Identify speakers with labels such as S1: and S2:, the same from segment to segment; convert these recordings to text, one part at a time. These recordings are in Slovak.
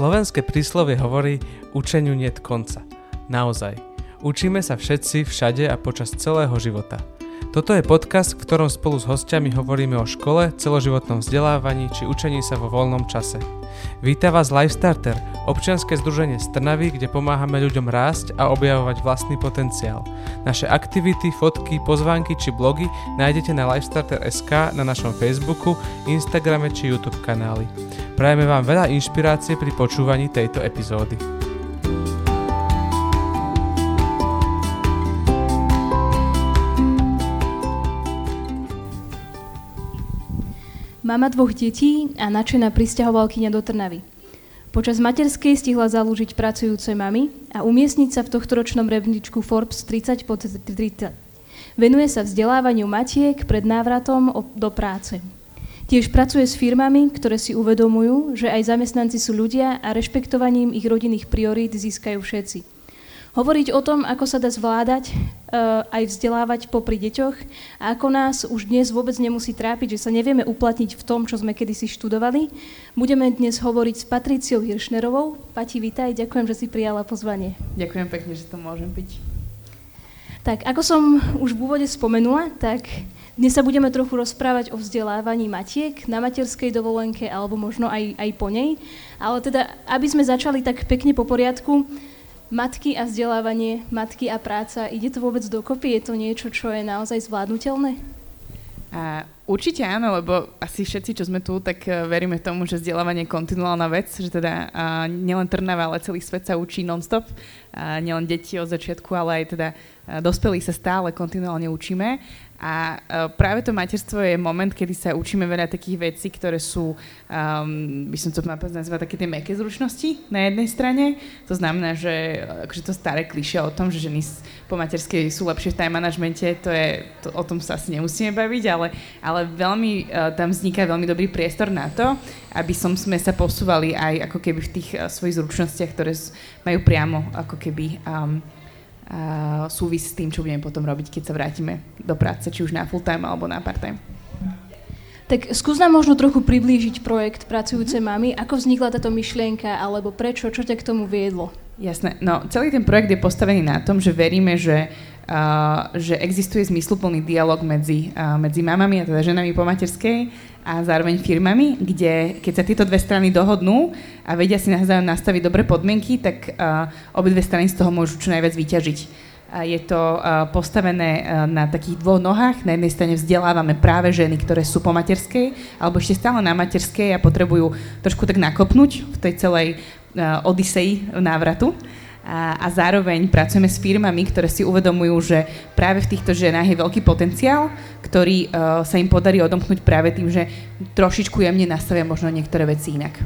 S1: Slovenské príslovie hovorí učeniu niet konca. Naozaj. Učíme sa všetci, všade a počas celého života. Toto je podcast, v ktorom spolu s hostiami hovoríme o škole, celoživotnom vzdelávaní či učení sa vo voľnom čase. Víta vás Lifestarter, občianske združenie z Trnavy, kde pomáhame ľuďom rásť a objavovať vlastný potenciál. Naše aktivity, fotky, pozvánky či blogy nájdete na lifestarter.sk na našom Facebooku, Instagrame či YouTube kanáli. Prajeme vám veľa inšpirácie pri počúvaní tejto epizódy.
S2: Mama dvoch detí a načená pristahovalkyňa do Trnavy. Počas materskej stihla zalúžiť pracujúce mamy a umiestniť sa v tohto ročnom rebničku Forbes 30 pod 30. Venuje sa vzdelávaniu matiek pred návratom do práce. Tiež pracuje s firmami, ktoré si uvedomujú, že aj zamestnanci sú ľudia a rešpektovaním ich rodinných priorít získajú všetci. Hovoriť o tom, ako sa dá zvládať, uh, aj vzdelávať popri deťoch a ako nás už dnes vôbec nemusí trápiť, že sa nevieme uplatniť v tom, čo sme kedysi študovali, budeme dnes hovoriť s Patriciou Hiršnerovou. Pati, vítaj, ďakujem, že si prijala pozvanie.
S3: Ďakujem pekne, že to môžem byť.
S2: Tak, ako som už v úvode spomenula, tak dnes sa budeme trochu rozprávať o vzdelávaní matiek na materskej dovolenke alebo možno aj, aj po nej. Ale teda, aby sme začali tak pekne po poriadku, matky a vzdelávanie, matky a práca, ide to vôbec dokopy? Je to niečo, čo je naozaj zvládnutelné?
S3: A určite áno, lebo asi všetci, čo sme tu, tak e, veríme tomu, že vzdelávanie je kontinuálna vec, že teda a nielen Trnava, ale celý svet sa učí non-stop. A nielen deti od začiatku, ale aj teda dospelí sa stále kontinuálne učíme. A uh, práve to materstvo je moment, kedy sa učíme veľa takých vecí, ktoré sú, um, by som to nazvala také tie meké zručnosti na jednej strane. To znamená, že akože to staré kliše o tom, že ženy po materskej sú lepšie v time manažmente, to je, to, o tom sa asi nemusíme baviť, ale, ale veľmi uh, tam vzniká veľmi dobrý priestor na to, aby som sme sa posúvali aj ako keby v tých uh, svojich zručnostiach, ktoré majú priamo ako keby um, súvisí s tým, čo budeme potom robiť, keď sa vrátime do práce, či už na full time alebo na part time.
S2: Tak skús nám možno trochu priblížiť projekt Pracujúce mamy. Ako vznikla táto myšlienka, alebo prečo, čo ťa k tomu viedlo?
S3: Jasné. No, celý ten projekt je postavený na tom, že veríme, že že existuje zmysluplný dialog medzi, uh, medzi mamami, a teda ženami po materskej a zároveň firmami, kde keď sa tieto dve strany dohodnú a vedia si navzájom nastaviť dobré podmienky, tak uh, obidve strany z toho môžu čo najviac vyťažiť. Je to postavené na takých dvoch nohách. Na jednej strane vzdelávame práve ženy, ktoré sú po materskej alebo ešte stále na materskej a potrebujú trošku tak nakopnúť v tej celej odisei návratu a, a zároveň pracujeme s firmami, ktoré si uvedomujú, že práve v týchto ženách je veľký potenciál, ktorý uh, sa im podarí odomknúť práve tým, že trošičku jemne nastavia možno niektoré veci inak.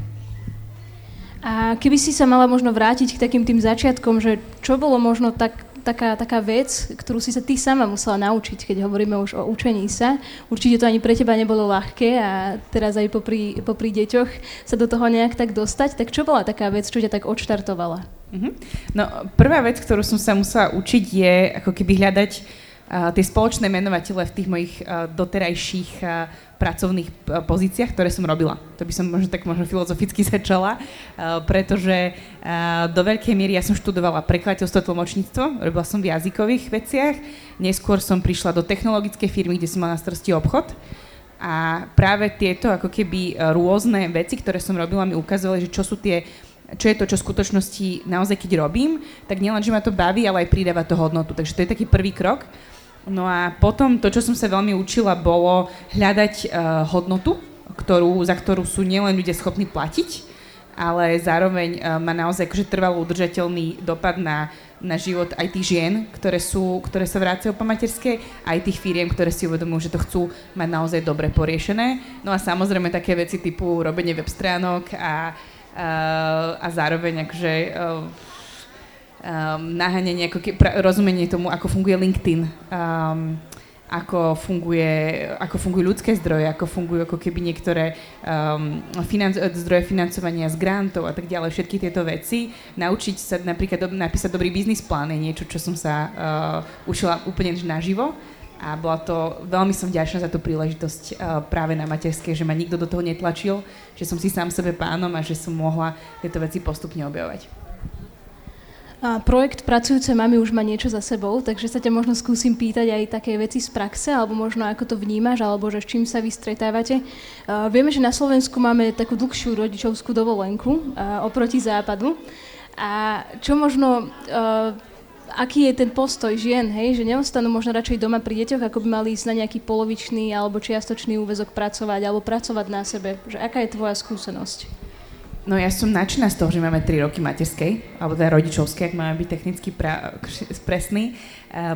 S2: A keby si sa mala možno vrátiť k takým tým začiatkom, že čo bolo možno tak, taká, taká vec, ktorú si sa ty sama musela naučiť, keď hovoríme už o učení sa. Určite to ani pre teba nebolo ľahké a teraz aj popri, popri deťoch sa do toho nejak tak dostať. Tak čo bola taká vec, čo ťa tak odštartovala?
S3: Mm-hmm. No, prvá vec, ktorú som sa musela učiť, je ako keby hľadať uh, tie spoločné menovatele v tých mojich uh, doterajších uh, pracovných uh, pozíciách, ktoré som robila. To by som možno tak možno filozoficky začala, uh, pretože uh, do veľkej miery ja som študovala prekladateľstvo tlmočníctvo, robila som v jazykových veciach, neskôr som prišla do technologickej firmy, kde som mala na starosti obchod. A práve tieto ako keby rôzne veci, ktoré som robila, mi ukazovali, že čo sú tie čo je to, čo v skutočnosti naozaj keď robím, tak nielen, že ma to baví, ale aj pridáva to hodnotu. Takže to je taký prvý krok. No a potom to, čo som sa veľmi učila, bolo hľadať uh, hodnotu, ktorú, za ktorú sú nielen ľudia schopní platiť, ale zároveň uh, má naozaj akože trvalo udržateľný dopad na, na život aj tých žien, ktoré, sú, ktoré sa vrácajú po materskej, aj tých firiem, ktoré si uvedomujú, že to chcú mať naozaj dobre poriešené. No a samozrejme také veci typu robenie web stránok a a zároveň akože um, naháňanie, ako ke, pra, rozumenie tomu, ako funguje LinkedIn, um, ako, funguje, ako fungujú ľudské zdroje, ako fungujú ako keby niektoré um, financ- zdroje financovania z grantov a tak ďalej, všetky tieto veci. Naučiť sa napríklad do, napísať dobrý biznis plán je niečo, čo som sa uh, učila úplne naživo a bola to, veľmi som vďačná za tú príležitosť uh, práve na materskej, že ma nikto do toho netlačil, že som si sám sebe pánom a že som mohla tieto veci postupne objavovať.
S2: A projekt Pracujúce mamy už má niečo za sebou, takže sa ťa možno skúsim pýtať aj také veci z praxe, alebo možno ako to vnímaš, alebo že s čím sa vy stretávate. Uh, vieme, že na Slovensku máme takú dlhšiu rodičovskú dovolenku uh, oproti západu. A čo možno, uh, aký je ten postoj žien, hej, že neostanú možno radšej doma pri deťoch, ako by mali ísť na nejaký polovičný alebo čiastočný úvezok pracovať, alebo pracovať na sebe. Že aká je tvoja skúsenosť?
S3: No ja som nadšená z toho, že máme 3 roky materskej, alebo teda rodičovskej, ak máme byť technicky pra- presný,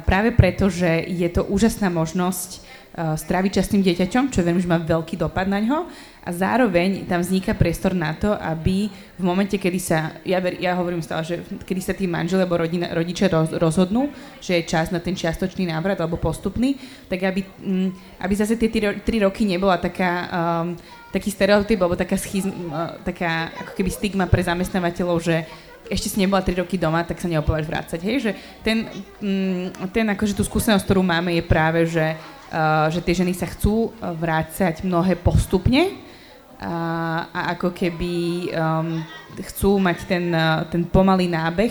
S3: práve preto, že je to úžasná možnosť stráviť čas tým dieťaťom, čo viem, že má veľký dopad na ňo a zároveň tam vzniká priestor na to, aby v momente, kedy sa, ja, ver, ja hovorím stále, že kedy sa tí manželi alebo rodina, rodičia roz, rozhodnú, že je čas na ten čiastočný návrat alebo postupný, tak aby, m, mm, aby zase tie 3 roky nebola taká um, taký stereotyp alebo taká, schizm, taká ako keby stigma pre zamestnávateľov, že ešte si nebola 3 roky doma, tak sa neopávaš vrácať. Hej? Že ten, mm, ten akože tú skúsenosť, ktorú máme, je práve, že, uh, že tie ženy sa chcú vrácať mnohé postupne a, a ako keby um, chcú mať ten, ten pomalý nábeh,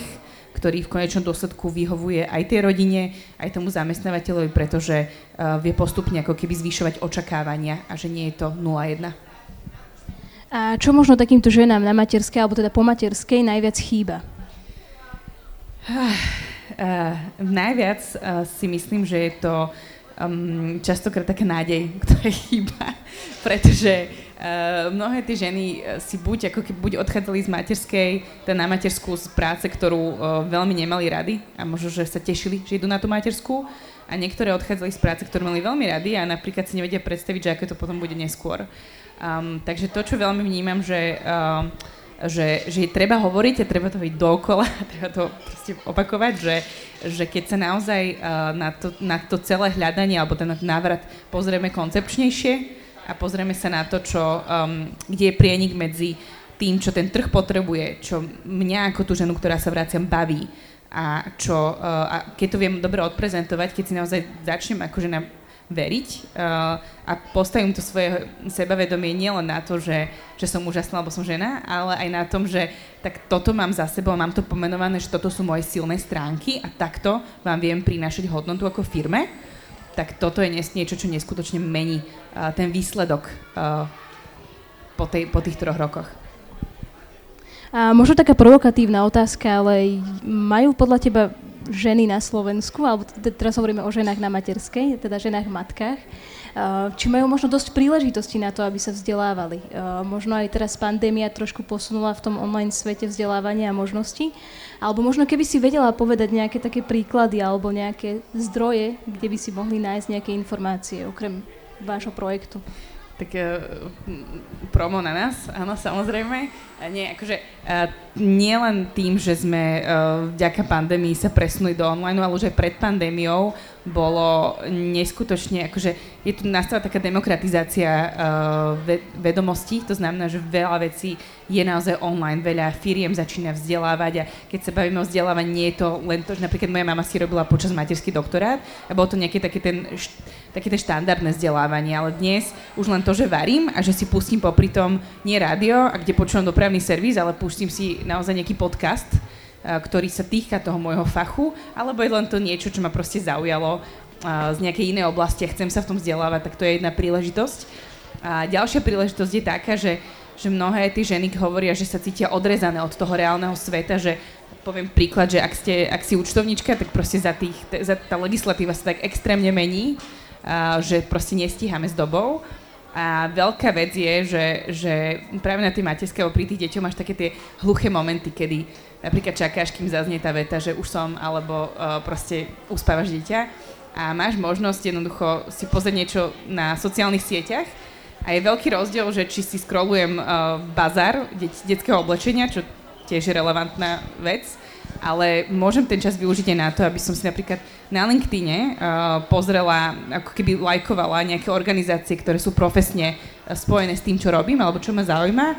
S3: ktorý v konečnom dôsledku vyhovuje aj tej rodine, aj tomu zamestnávateľovi, pretože uh, vie postupne ako keby zvyšovať očakávania a že nie je to 0-1.
S2: A čo možno takýmto ženám na materskej, alebo teda po materskej najviac chýba?
S3: Uh, uh, najviac uh, si myslím, že je to um, častokrát taká nádej, ktorá chýba, pretože uh, mnohé tie ženy si buď, ako keby, buď odchádzali z materskej, teda na materskú z práce, ktorú uh, veľmi nemali rady a možno, že sa tešili, že idú na tú materskú a niektoré odchádzali z práce, ktorú mali veľmi rady a napríklad si nevedia predstaviť, že ako to potom bude neskôr. Um, takže to, čo veľmi vnímam, že, um, že, že treba hovoriť a treba to byť dokola, treba to proste opakovať, že, že keď sa naozaj uh, na, to, na to celé hľadanie alebo ten návrat pozrieme koncepčnejšie a pozrieme sa na to, čo, um, kde je prienik medzi tým, čo ten trh potrebuje, čo mňa ako tú ženu, ktorá sa vraciam, baví. A čo, uh, a keď to viem dobre odprezentovať, keď si naozaj začnem akože na veriť uh, a postavím to svoje sebavedomie nielen na to, že, že som úžasná, alebo som žena, ale aj na tom, že tak toto mám za sebou, mám to pomenované, že toto sú moje silné stránky a takto vám viem prinášať hodnotu ako firme, tak toto je niečo, čo neskutočne mení uh, ten výsledok uh, po, tej, po tých troch rokoch.
S2: A možno taká provokatívna otázka, ale majú podľa teba ženy na Slovensku, alebo teraz hovoríme o ženách na materskej, teda ženách matkách, či majú možno dosť príležitosti na to, aby sa vzdelávali. Možno aj teraz pandémia trošku posunula v tom online svete vzdelávania a možností. Alebo možno keby si vedela povedať nejaké také príklady alebo nejaké zdroje, kde by si mohli nájsť nejaké informácie okrem vášho projektu
S3: tak uh, promo na nás, áno, samozrejme. Nie, akože nie len tým, že sme vďaka pandémii sa presunuli do online, ale už aj pred pandémiou bolo neskutočne, akože je tu nastala taká demokratizácia uh, vedomostí, to znamená, že veľa vecí je naozaj online, veľa firiem začína vzdelávať a keď sa bavíme o vzdelávaní, nie je to len to, že napríklad moja mama si robila počas materský doktorát a bolo to nejaké také ten, také ten štandardné vzdelávanie, ale dnes už len to, že varím a že si pustím popri tom nie rádio, a kde počúvam dopravný servis, ale pustím si naozaj nejaký podcast, ktorý sa týka toho môjho fachu, alebo je len to niečo, čo ma proste zaujalo z nejakej inej oblasti a chcem sa v tom vzdelávať, tak to je jedna príležitosť. A ďalšia príležitosť je taká, že, že mnohé tí ženy hovoria, že sa cítia odrezané od toho reálneho sveta, že poviem príklad, že ak, ste, ak si účtovnička, tak proste za, tých, za tá legislatíva sa tak extrémne mení, že proste nestíhame s dobou. A veľká vec je, že, že práve na tej materskej pri tých deťoch máš také tie hluché momenty, kedy napríklad čakáš, kým zaznie tá veta, že už som, alebo uh, proste uspávaš dieťa a máš možnosť jednoducho si pozrieť niečo na sociálnych sieťach. A je veľký rozdiel, že či si scrollujem uh, bazar det- detského oblečenia, čo tiež je relevantná vec, ale môžem ten čas využiť aj na to, aby som si napríklad na LinkedIne uh, pozrela, ako keby lajkovala nejaké organizácie, ktoré sú profesne spojené s tým, čo robím, alebo čo ma zaujíma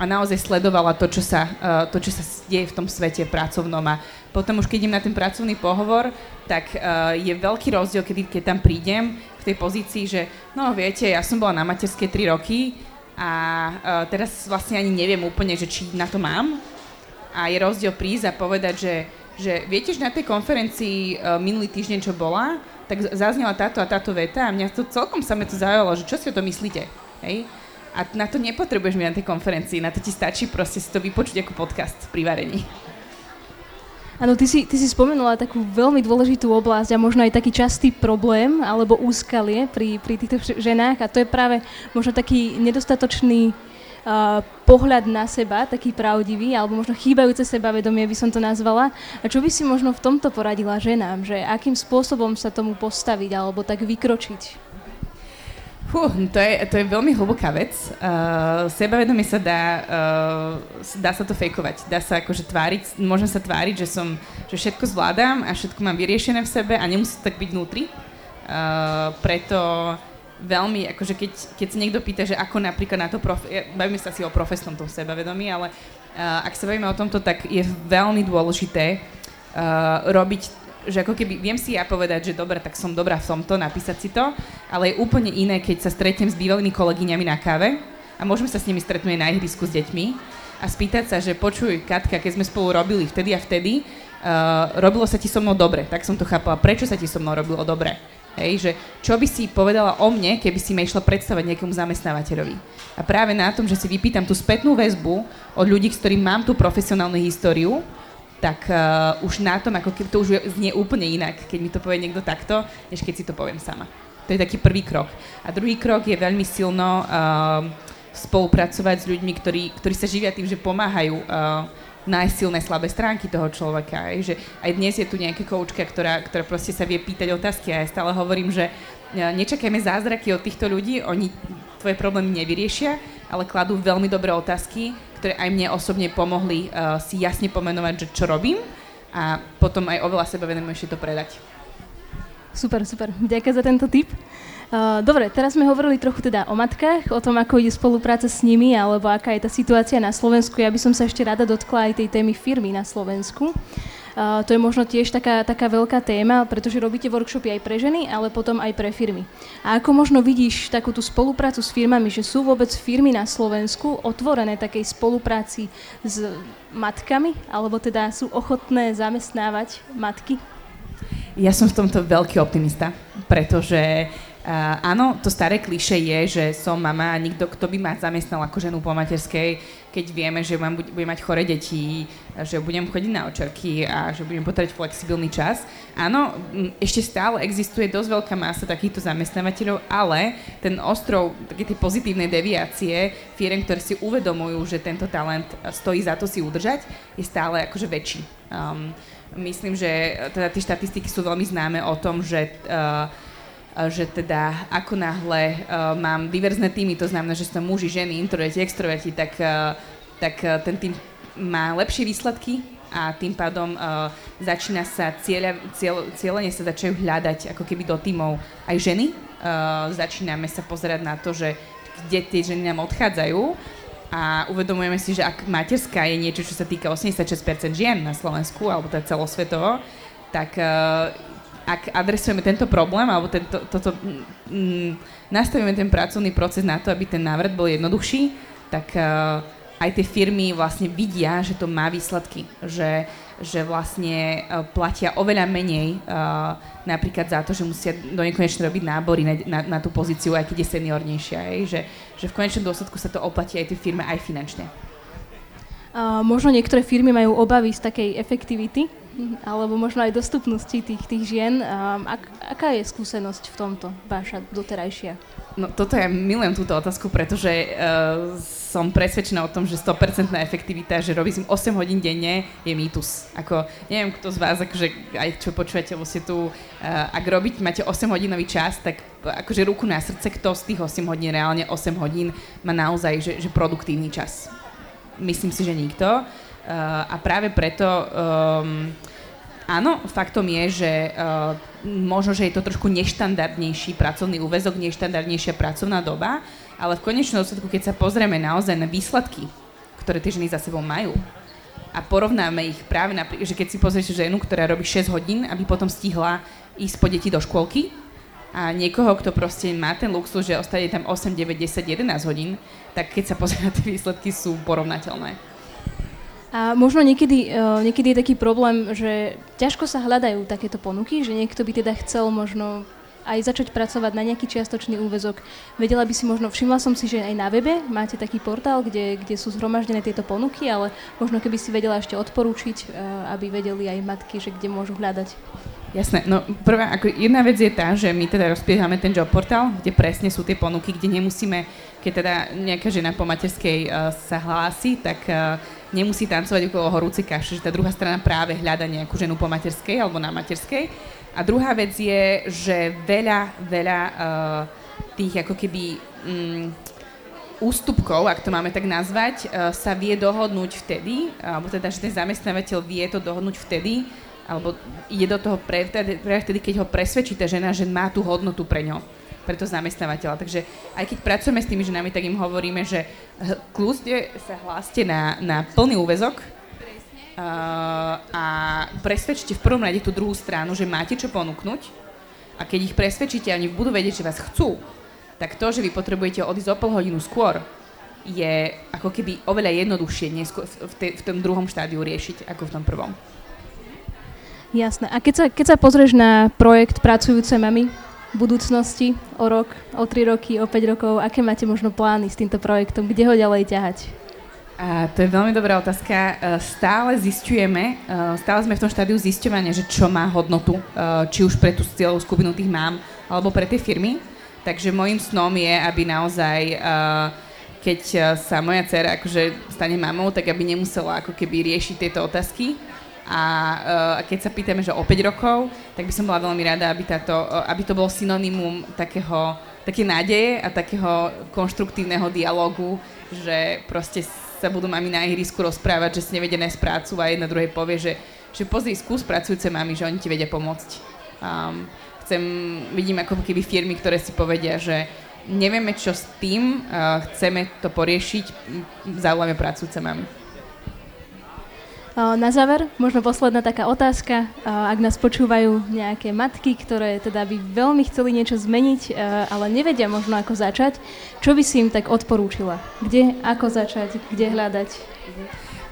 S3: a naozaj sledovala to, čo sa, uh, to, čo sa deje v tom svete pracovnom a potom už keď idem na ten pracovný pohovor, tak uh, je veľký rozdiel, kedy, keď tam prídem v tej pozícii, že no viete, ja som bola na materskej 3 roky a uh, teraz vlastne ani neviem úplne, že či na to mám. A je rozdiel prísť a povedať, že, že viete, že na tej konferencii uh, minulý týždeň, čo bola, tak zaznela táto a táto veta a mňa to celkom sa to zaujalo, že čo si o to myslíte. Hej? A na to nepotrebuješ mi na tej konferencii, na to ti stačí proste si to vypočuť ako podcast pri varení.
S2: Áno, ty si, ty si spomenula takú veľmi dôležitú oblasť a možno aj taký častý problém alebo úskalie pri, pri týchto ženách a to je práve možno taký nedostatočný uh, pohľad na seba, taký pravdivý, alebo možno chýbajúce sebavedomie by som to nazvala. A čo by si možno v tomto poradila ženám, že akým spôsobom sa tomu postaviť alebo tak vykročiť?
S3: Fú, to je, to je veľmi hlboká vec. Uh, sebavedomie sa dá, uh, dá sa to fejkovať. Dá sa akože tváriť, môžem sa tváriť, že som, že všetko zvládam a všetko mám vyriešené v sebe a nemusí to tak byť vnútri. Uh, preto veľmi, akože keď, keď sa niekto pýta, že ako napríklad na to, prof, bavíme sa asi o profesnom tom sebavedomí, ale uh, ak sa bavíme o tomto, tak je veľmi dôležité uh, robiť že ako keby, viem si ja povedať, že dobre, tak som dobrá v tomto, napísať si to, ale je úplne iné, keď sa stretnem s bývalými kolegyňami na káve a môžeme sa s nimi stretnúť na ihrisku s deťmi a spýtať sa, že počuj, Katka, keď sme spolu robili vtedy a vtedy, uh, robilo sa ti so mnou dobre, tak som to chápala, prečo sa ti so mnou robilo dobre. Hej, že čo by si povedala o mne, keby si ma išla predstavať nejakému zamestnávateľovi. A práve na tom, že si vypýtam tú spätnú väzbu od ľudí, s ktorým mám tú profesionálnu históriu, tak uh, už na tom, ako keby to už znie úplne inak, keď mi to povie niekto takto, než keď si to poviem sama. To je taký prvý krok. A druhý krok je veľmi silno uh, spolupracovať s ľuďmi, ktorí, ktorí sa živia tým, že pomáhajú uh, nájsť silné slabé stránky toho človeka. Aj, že aj dnes je tu nejaká koučka, ktorá, ktorá proste sa vie pýtať otázky a ja stále hovorím, že nečakajme zázraky od týchto ľudí, oni tvoje problémy nevyriešia, ale kladú veľmi dobré otázky, ktoré aj mne osobne pomohli uh, si jasne pomenovať, že čo robím a potom aj oveľa sebavedomejšie to predať.
S2: Super, super. Ďakujem za tento tip. Uh, dobre, teraz sme hovorili trochu teda o matkách, o tom, ako ide spolupráca s nimi, alebo aká je tá situácia na Slovensku. Ja by som sa ešte rada dotkla aj tej témy firmy na Slovensku. To je možno tiež taká, taká veľká téma, pretože robíte workshopy aj pre ženy, ale potom aj pre firmy. A ako možno vidíš takú tú spoluprácu s firmami, že sú vôbec firmy na Slovensku otvorené takej spolupráci s matkami, alebo teda sú ochotné zamestnávať matky?
S3: Ja som v tomto veľký optimista, pretože Uh, áno, to staré kliše je, že som mama a nikto, kto by ma zamestnal ako ženu po materskej, keď vieme, že mám, budem mať chore deti, že budem chodiť na očarky a že budem potrebať flexibilný čas. Áno, ešte stále existuje dosť veľká masa takýchto zamestnávateľov, ale ten ostrov, také tie pozitívne deviácie firiem, ktoré si uvedomujú, že tento talent stojí za to si udržať, je stále akože väčší. Um, myslím, že teda tie štatistiky sú veľmi známe o tom, že uh, že teda ako náhle uh, mám diverzné týmy, to znamená, že sú tam muži, ženy, introverti, extroverti, tak, uh, tak uh, ten tým má lepšie výsledky a tým pádom uh, začína sa cieľa, cieľ, cieľene sa začajú hľadať ako keby do týmov aj ženy. Uh, začíname sa pozerať na to, že kde tie ženy nám odchádzajú a uvedomujeme si, že ak materská je niečo, čo sa týka 86% žien na Slovensku, alebo teda celosvetovo, tak uh, ak adresujeme tento problém alebo tento, toto, mm, nastavíme ten pracovný proces na to, aby ten návrat bol jednoduchší, tak uh, aj tie firmy vlastne vidia, že to má výsledky, že, že vlastne uh, platia oveľa menej uh, napríklad za to, že musia do nekonečne robiť nábory na, na, na tú pozíciu, aj keď je seniornejšia, aj, že, že v konečnom dôsledku sa to oplatí aj tie firmy aj finančne.
S2: Uh, možno niektoré firmy majú obavy z takej efektivity, alebo možno aj dostupnosti tých, tých žien. Ak, aká je skúsenosť v tomto, váša doterajšia?
S3: No toto ja milujem túto otázku, pretože uh, som presvedčená o tom, že 100% efektivita, že robím 8 hodín denne, je mýtus. Ako, neviem, kto z vás, akože, aj čo počujete, ste tu, uh, ak robiť, máte 8 hodinový čas, tak akože ruku na srdce, kto z tých 8 hodín, reálne 8 hodín má naozaj že, že produktívny čas. Myslím si, že nikto. Uh, a práve preto um, áno, faktom je, že uh, možno, že je to trošku neštandardnejší pracovný úvezok, neštandardnejšia pracovná doba, ale v konečnom dôsledku, keď sa pozrieme naozaj na výsledky ktoré tie ženy za sebou majú a porovnáme ich práve na, že keď si pozrieš ženu, ktorá robí 6 hodín, aby potom stihla ísť po deti do škôlky a niekoho, kto proste má ten luxus, že ostane tam 8, 9, 10, 11 hodín, tak keď sa pozrie na tie výsledky, sú porovnateľné.
S2: A možno niekedy, uh, niekedy je taký problém, že ťažko sa hľadajú takéto ponuky, že niekto by teda chcel možno aj začať pracovať na nejaký čiastočný úvezok. Vedela by si možno, všimla som si, že aj na webe máte taký portál, kde, kde sú zhromaždené tieto ponuky, ale možno keby si vedela ešte odporúčiť, eh, aby vedeli aj matky, že kde môžu hľadať.
S3: Jasné, no prvá, ako jedna vec je tá, že my teda rozpiehame ten job portál, kde presne sú tie ponuky, kde nemusíme, keď teda nejaká žena po materskej uh, sa hlási, tak uh, nemusí tancovať okolo horúci kaše, že tá druhá strana práve hľada nejakú ženu po materskej alebo na materskej. A druhá vec je, že veľa, veľa uh, tých ako keby um, ústupkov, ak to máme tak nazvať, uh, sa vie dohodnúť vtedy, alebo teda, že ten zamestnávateľ vie to dohodnúť vtedy, alebo ide do toho pre, pre vtedy, keď ho presvedčí tá žena, že má tú hodnotu pre ňo pre to zamestnávateľa. Takže aj keď pracujeme s tými ženami, tak im hovoríme, že kľudne sa hláste na, na plný úvezok, Uh, a presvedčite v prvom rade tú druhú stranu, že máte čo ponúknuť a keď ich presvedčíte a oni budú vedieť, že vás chcú, tak to, že vy potrebujete odísť o pol hodinu skôr, je ako keby oveľa jednoduchšie neskôr, v, te, v tom druhom štádiu riešiť ako v tom prvom.
S2: Jasné. A keď sa, keď sa pozrieš na projekt Pracujúce mami budúcnosti, o rok, o tri roky, o 5 rokov, aké máte možno plány s týmto projektom? Kde ho ďalej ťahať?
S3: A to je veľmi dobrá otázka. E, stále zistujeme, e, stále sme v tom štádiu zisťovania, že čo má hodnotu, e, či už pre tú cieľovú skupinu tých mám, alebo pre tie firmy. Takže môjim snom je, aby naozaj, keď sa moja dcera akože stane mamou, tak aby nemusela ako keby riešiť tieto otázky. A keď sa pýtame, že o 5 rokov, tak by som bola veľmi rada, aby, táto, aby to bol synonymum takého, také nádeje a takého konštruktívneho dialogu, že proste sa budú mami na ihrisku rozprávať, že si nevedia nájsť prácu a jedna druhej povie, že, že pozri, skús pracujúce mami, že oni ti vedia pomôcť. Um, chcem, vidím ako keby firmy, ktoré si povedia, že nevieme čo s tým, uh, chceme to poriešiť, zaujímame pracujúce mami.
S2: Na záver, možno posledná taká otázka. Ak nás počúvajú nejaké matky, ktoré teda by veľmi chceli niečo zmeniť, ale nevedia možno ako začať, čo by si im tak odporúčila? Kde, ako začať, kde hľadať?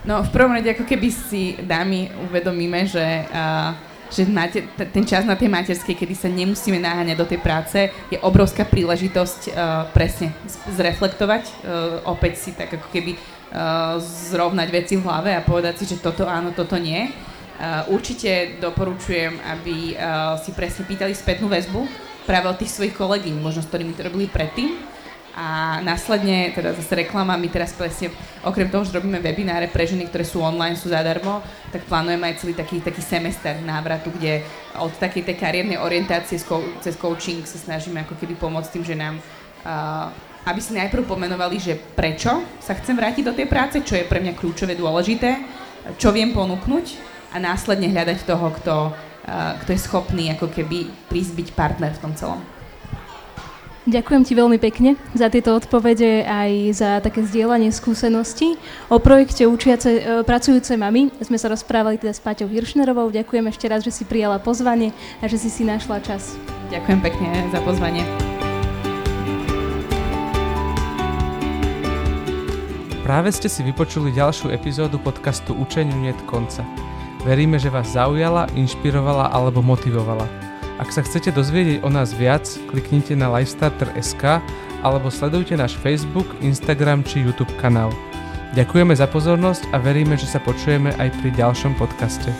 S3: No v prvom rade ako keby si dámy uvedomíme, že že ten čas na tej materskej, kedy sa nemusíme naháňať do tej práce, je obrovská príležitosť uh, presne zreflektovať, uh, opäť si tak ako keby zrovnať veci v hlave a povedať si, že toto áno, toto nie. Uh, určite doporučujem, aby uh, si presne pýtali spätnú väzbu práve od tých svojich kolegyň, možno s ktorými to robili predtým, a následne, teda zase reklama, my teraz presne, okrem toho, že robíme webináre pre ženy, ktoré sú online, sú zadarmo, tak plánujeme aj celý taký, taký semester návratu, kde od takej tej kariérnej orientácie cez coaching sa snažíme ako keby pomôcť tým ženám, uh, aby si najprv pomenovali, že prečo sa chcem vrátiť do tej práce, čo je pre mňa kľúčové dôležité, čo viem ponúknuť a následne hľadať toho, kto, uh, kto je schopný ako keby prísť partner v tom celom.
S2: Ďakujem ti veľmi pekne za tieto odpovede aj za také zdieľanie skúseností. O projekte učiace, e, pracujúce mami sme sa rozprávali teda s Paťou Hiršnerovou. Ďakujem ešte raz, že si prijala pozvanie a že si si našla čas.
S3: Ďakujem pekne za pozvanie.
S1: Práve ste si vypočuli ďalšiu epizódu podcastu Učeniu niet konca. Veríme, že vás zaujala, inšpirovala alebo motivovala. Ak sa chcete dozvedieť o nás viac, kliknite na lifestarter.sk alebo sledujte náš Facebook, Instagram či YouTube kanál. Ďakujeme za pozornosť a veríme, že sa počujeme aj pri ďalšom podcaste.